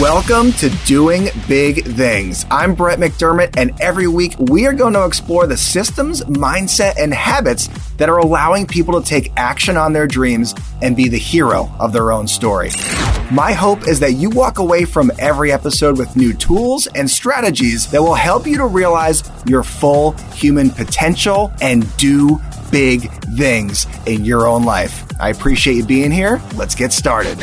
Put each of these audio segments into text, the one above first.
Welcome to Doing Big Things. I'm Brett McDermott, and every week we are going to explore the systems, mindset, and habits that are allowing people to take action on their dreams and be the hero of their own story. My hope is that you walk away from every episode with new tools and strategies that will help you to realize your full human potential and do big things in your own life. I appreciate you being here. Let's get started.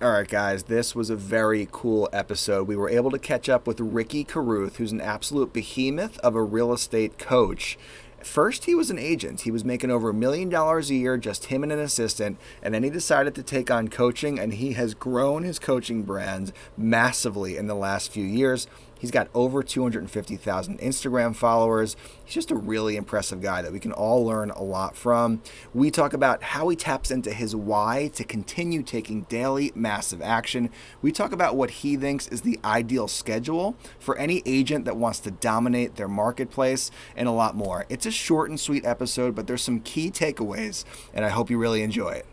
All right, guys, this was a very cool episode. We were able to catch up with Ricky Carruth, who's an absolute behemoth of a real estate coach. First, he was an agent. He was making over a million dollars a year, just him and an assistant. And then he decided to take on coaching, and he has grown his coaching brand massively in the last few years. He's got over 250,000 Instagram followers. He's just a really impressive guy that we can all learn a lot from. We talk about how he taps into his why to continue taking daily massive action. We talk about what he thinks is the ideal schedule for any agent that wants to dominate their marketplace and a lot more. It's a short and sweet episode, but there's some key takeaways, and I hope you really enjoy it.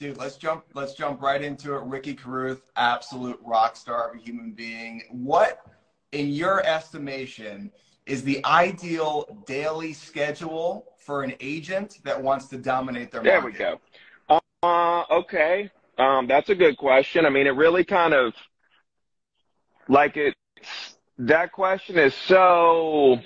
Dude, let's jump. Let's jump right into it. Ricky Carruth, absolute rock star of a human being. What in your estimation, is the ideal daily schedule for an agent that wants to dominate their there market? There we go. Uh, okay. Um, that's a good question. I mean, it really kind of like it. That question is so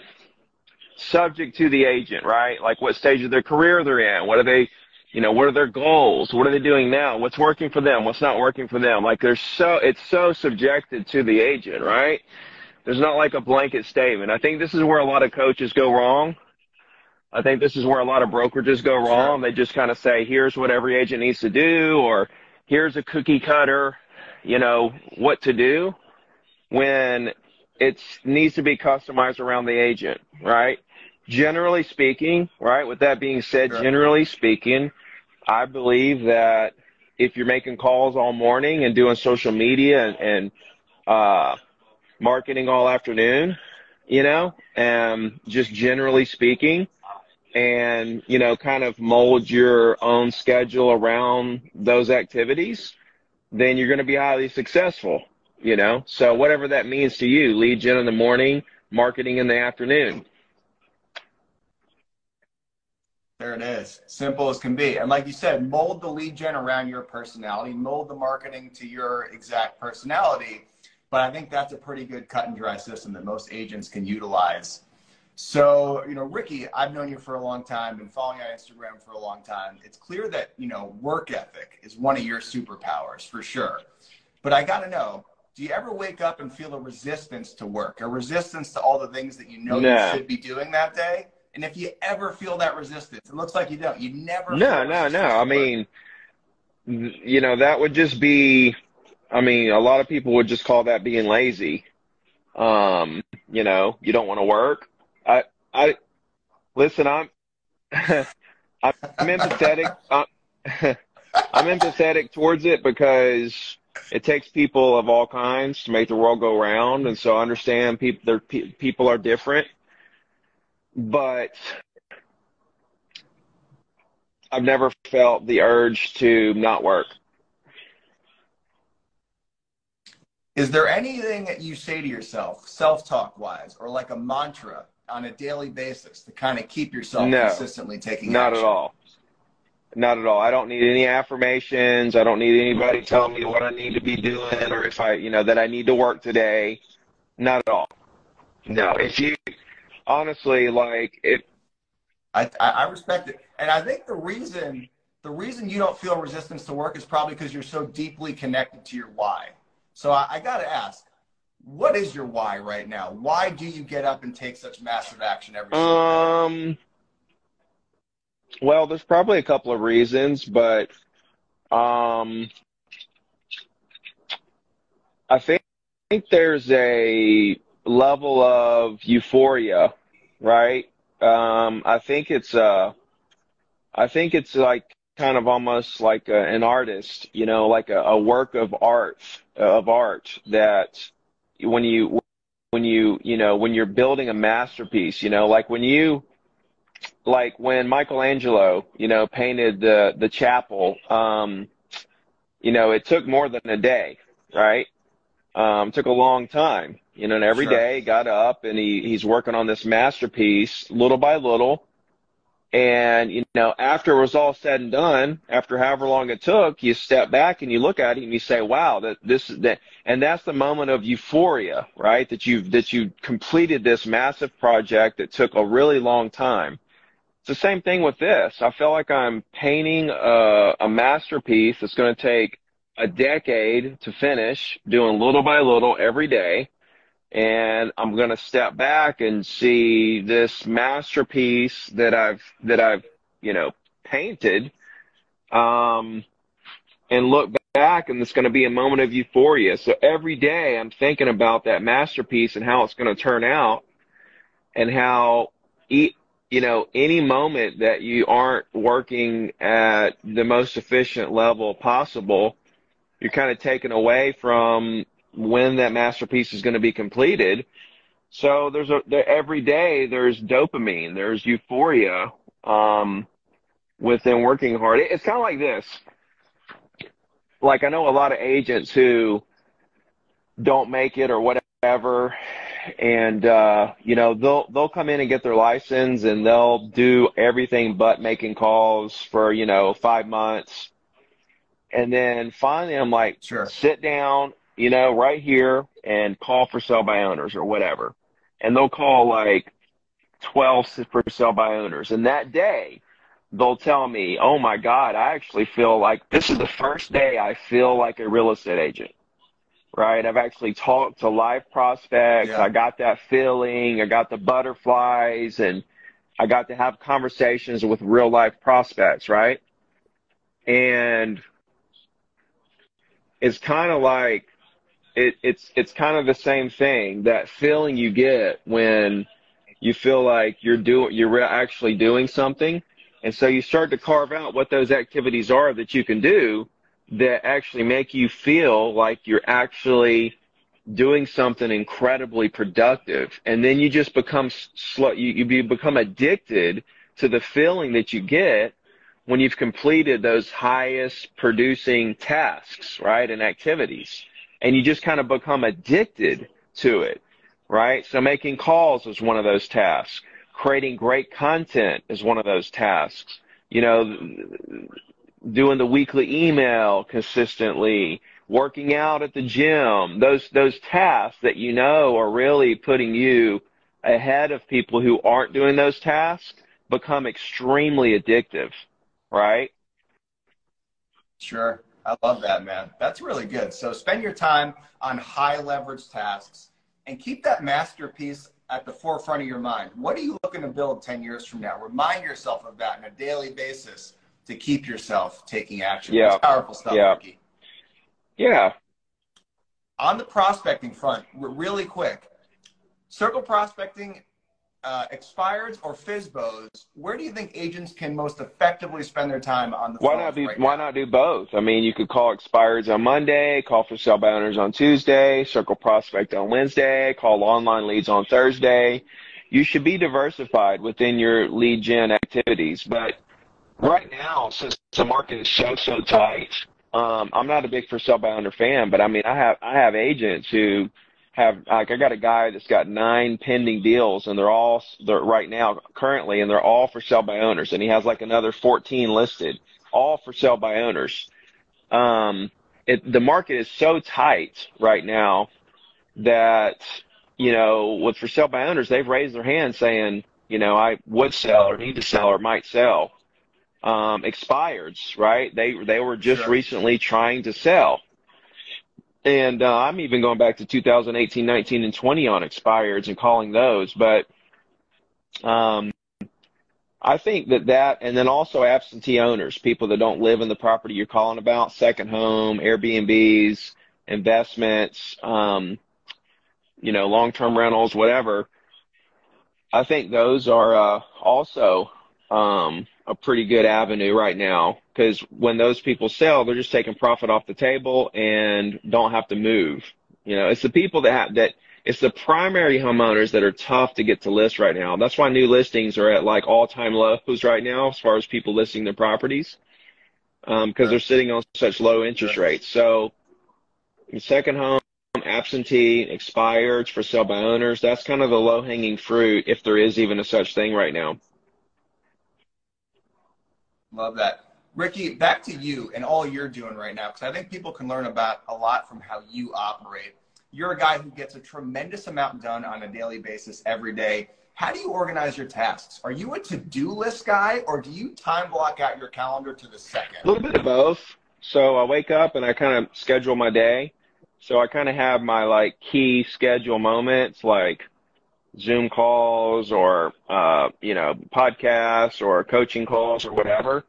subject to the agent, right? Like what stage of their career they're in. What are they, you know, what are their goals? What are they doing now? What's working for them? What's not working for them? Like there's so, it's so subjected to the agent, right? There's not like a blanket statement. I think this is where a lot of coaches go wrong. I think this is where a lot of brokerages go wrong. They just kind of say, here's what every agent needs to do, or here's a cookie cutter, you know, what to do when it needs to be customized around the agent, right? Generally speaking, right? With that being said, sure. generally speaking, I believe that if you're making calls all morning and doing social media and, and uh, marketing all afternoon, you know, and just generally speaking, and, you know, kind of mold your own schedule around those activities, then you're going to be highly successful, you know? So whatever that means to you, lead gen in the morning, marketing in the afternoon. There it is. Simple as can be. And like you said, mold the lead gen around your personality, mold the marketing to your exact personality. But I think that's a pretty good cut and dry system that most agents can utilize. So, you know, Ricky, I've known you for a long time, been following you on Instagram for a long time. It's clear that, you know, work ethic is one of your superpowers for sure. But I got to know, do you ever wake up and feel a resistance to work, a resistance to all the things that you know no. you should be doing that day? And if you ever feel that resistance, it looks like you don't. You never. No, no, no. I mean, you know, that would just be I mean, a lot of people would just call that being lazy. Um, you know, you don't want to work. I, I, listen, I'm, I'm empathetic. I'm, I'm empathetic towards it because it takes people of all kinds to make the world go round, and so I understand people. pe- people are different, but I've never felt the urge to not work. Is there anything that you say to yourself, self talk wise, or like a mantra on a daily basis to kind of keep yourself no, consistently taking Not action? at all. Not at all. I don't need any affirmations. I don't need anybody telling me what I need to be doing or if I, you know, that I need to work today. Not at all. No. If you, honestly, like, it. I, I respect it. And I think the reason, the reason you don't feel resistance to work is probably because you're so deeply connected to your why. So I, I got to ask, what is your why right now? Why do you get up and take such massive action every um, day? Well, there's probably a couple of reasons, but um, I think, I think there's a level of euphoria, right? Um, I think it's uh, I think it's like kind of almost like a, an artist, you know, like a, a work of art of art that when you when you you know when you're building a masterpiece, you know, like when you like when Michelangelo, you know, painted the the chapel, um, you know, it took more than a day. right? Um, took a long time, you know, and every Sure. day got up and he, he's working on this masterpiece little by little. And, you know, after it was all said and done, after however long it took, you step back and you look at it and you say, wow, that this is that, and that's the moment of euphoria, right? That you've, that you completed this massive project that took a really long time. It's the same thing with this. I feel like I'm painting a, a masterpiece that's going to take a decade to finish, doing little by little every day and I'm going to step back and see this masterpiece that I've that I've you know painted, um, and look back, and it's going to be a moment of euphoria. So every day I'm thinking about that masterpiece and how it's going to turn out, and how e- you know any moment that you aren't working at the most efficient level possible, you're kind of taken away from when that masterpiece is going to be completed. So there's a there, every day there's dopamine, there's euphoria um, within working hard. It, it's kind of like this. Like I know a lot of agents who don't make it or whatever, and uh, you know they'll they'll come in and get their license and they'll do everything but making calls for you know five months, and then finally I'm like, Sure. sit down, you know, right here and call for sell by owners or whatever. And they'll call like 12 for sell by owners. And that day, they'll tell me, oh my God, I actually feel like this is the first day I feel like a real estate agent. Right? I've actually talked to live prospects. Yeah. I got that feeling. I got the butterflies and I got to have conversations with real life prospects. Right? And it's kind of like it, it's it's kind of the same thing. That feeling you get when you feel like you're doing you're actually doing something, and so you start to carve out what those activities are that you can do that actually make you feel like you're actually doing something incredibly productive, and then you just become slow. You, you become addicted to the feeling that you get when you've completed those highest producing tasks, right, and activities. And you just kind of become addicted to it, right? So making calls is one of those tasks. Creating great content is one of those tasks. You know, doing the weekly email consistently, working out at the gym, those, those tasks that you know are really putting you ahead of people who aren't doing those tasks become extremely addictive, right? Sure. I love that, man. That's really good. So spend your time on high leverage tasks and keep that masterpiece at the forefront of your mind. What are you looking to build 10 years from now? Remind yourself of that on a daily basis to keep yourself taking action. Yeah. That's powerful stuff, Yeah. Ricky. Yeah. On the prospecting front, really quick, circle prospecting, uh, expireds or FISBOs, where do you think agents can most effectively spend their time on the Why not be? right Why now? not do both? I mean, you could call expireds on Monday, call for sell by owners on Tuesday, circle prospect on Wednesday, call online leads on Thursday. You should be diversified within your lead gen activities. But right now, since the market is so so tight, um, I'm not a big for sale by owner fan. But I mean, I have I have agents who have like I got a guy that's got nine pending deals and they're all they're right now currently and they're all for sale by owners and he has like another 14 listed all for sale by owners. Um, it, the market is so tight right now that, you know, with for sale by owners, they've raised their hand saying, you know, I would sell or need to sell or might sell. Um, expireds, right? They, they were just Sure. recently trying to sell. And, uh, I'm even going back to 2018, 19, and 20 on expireds and calling those, but, um, I think that that, and then also absentee owners, people that don't live in the property you're calling about, second home, Airbnbs, investments, um, you know, long-term rentals, whatever. I think those are uh, also um, a pretty good avenue right now because when those people sell, they're just taking profit off the table and don't have to move. You know, it's the people that have that it's the primary homeowners that are tough to get to list right now. That's why new listings are at like all time lows right now as far as people listing their properties. Um, cause they're sitting on such low interest Sure. rates. So, second home, absentee, expired for sale by owners. That's kind of the low hanging fruit, if there is even a such thing right now. Love that. Ricky, back to you and all you're doing right now, because I think people can learn about a lot from how you operate. You're a guy who gets a tremendous amount done on a daily basis every day. How do you organize your tasks? Are you a to-do list guy, or do you time block out your calendar to the second? A little bit of both. So I wake up and I kind of schedule my day. So I kind of have my like key schedule moments, like Zoom calls or uh, you know podcasts or coaching calls or whatever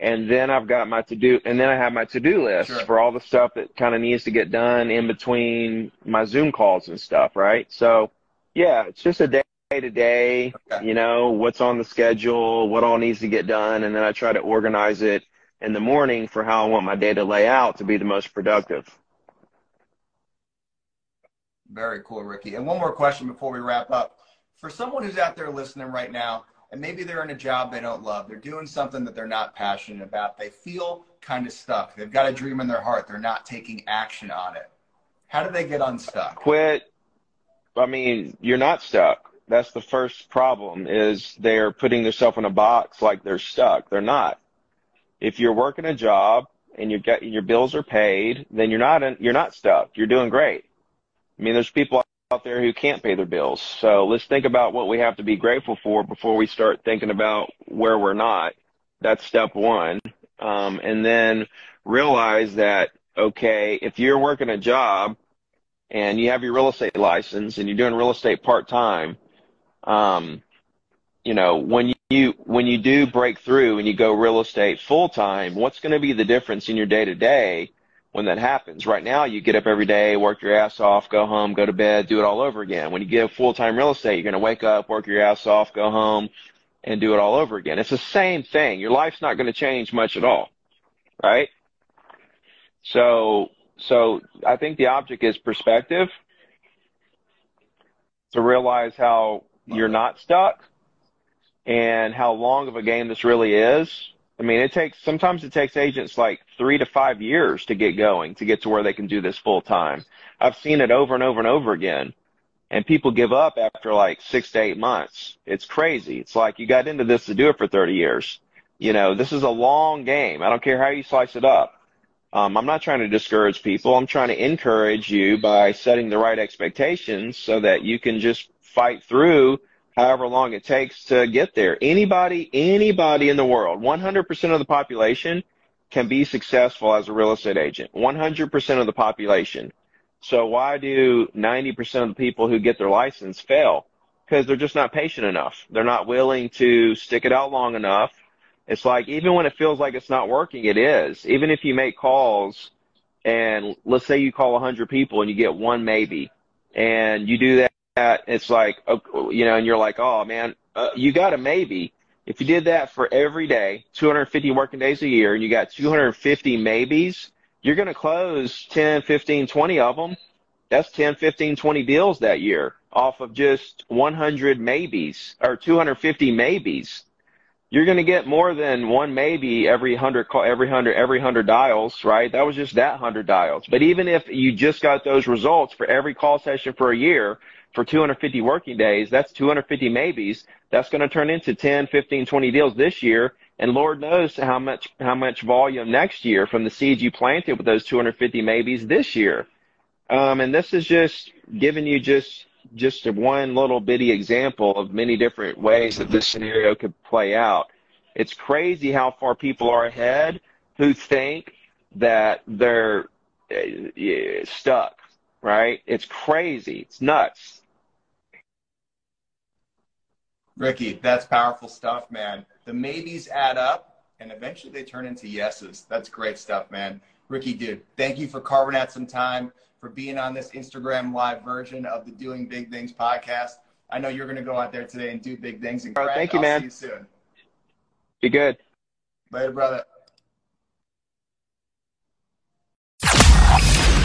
and then I've got my to do, and then I have my to do list sure. for all the stuff that kind of needs to get done in between my Zoom calls and stuff, right? So, yeah, it's just a day to day, you know, what's on the schedule, what all needs to get done, and then I try to organize it in the morning for how I want my day to lay out to be the most productive. Very cool, Ricky. And one more question before we wrap up. For someone who's out there listening right now, and maybe they're in a job they don't love. They're doing something that they're not passionate about. They feel kind of stuck. They've got a dream in their heart. They're not taking action on it. How do they get unstuck? Quit. I mean, you're not stuck. That's the first problem is they're putting themselves in a box like they're stuck. They're not. If you're working a job and you get your bills are paid, then you're not in, you're not stuck. You're doing great. I mean, there's people out there who can't pay their bills. So let's think about what we have to be grateful for before we start thinking about where we're not. That's step one. Um, and then realize that, okay, if you're working a job and you have your real estate license and you're doing real estate part time, um, you know, when you, when you do break through and you go real estate full time, what's going to be the difference in your day to day? When that happens. Right now, you get up every day, work your ass off, go home, go to bed, do it all over again. When you get full-time real estate, you're going to wake up, work your ass off, go home, and do it all over again. It's the same thing. Your life's not going to change much at all, right? So, so I think the object is perspective to realize how you're not stuck and how long of a game this really is I mean, it takes sometimes it takes agents like three to five years to get going to get to where they can do this full time. I've seen it over and over and over again. And people give up after like six to eight months. It's crazy. It's like you got into this to do it for 30 years. You know, this is a long game. I don't care how you slice it up. Um, I'm not trying to discourage people. I'm trying to encourage you by setting the right expectations so that you can just fight through however long it takes to get there. Anybody, anybody in the world, 100% of the population can be successful as a real estate agent. 100% of the population. So why do 90% of the people who get their license fail? Because they're just not patient enough. They're not willing to stick it out long enough. It's like even when it feels like it's not working, it is. Even if you make calls and let's say you call 100 people and you get one maybe and you do that that, it's like, you know, and you're like, oh man, uh, you got a maybe. If you did that for every day, 250 working days a year, and you got 250 maybes, you're going to close 10, 15, 20 of them. That's 10, 15, 20 deals that year off of just 100 maybes or 250 maybes. You're going to get more than one maybe every hundred call, every hundred every hundred dials, right? That was just that hundred dials. But even if you just got those results for every call session for a year, for 250 working days, that's 250 maybes. That's going to turn into 10, 15, 20 deals this year. And Lord knows how much, how much volume next year from the seeds you planted with those 250 maybes this year. Um, and this is just giving you just, just one little bitty example of many different ways that this scenario could play out. It's crazy how far people are ahead who think that they're uh, stuck, right? It's crazy. It's nuts. Ricky, that's powerful stuff, man. The maybes add up and eventually they turn into yeses. That's great stuff, man. Ricky, dude, thank you for carving out some time for being on this Instagram live version of the Doing Big Things podcast. I know you're going to go out there today and do big things. And thank you, I'll man. See you soon. Be good. Later, brother.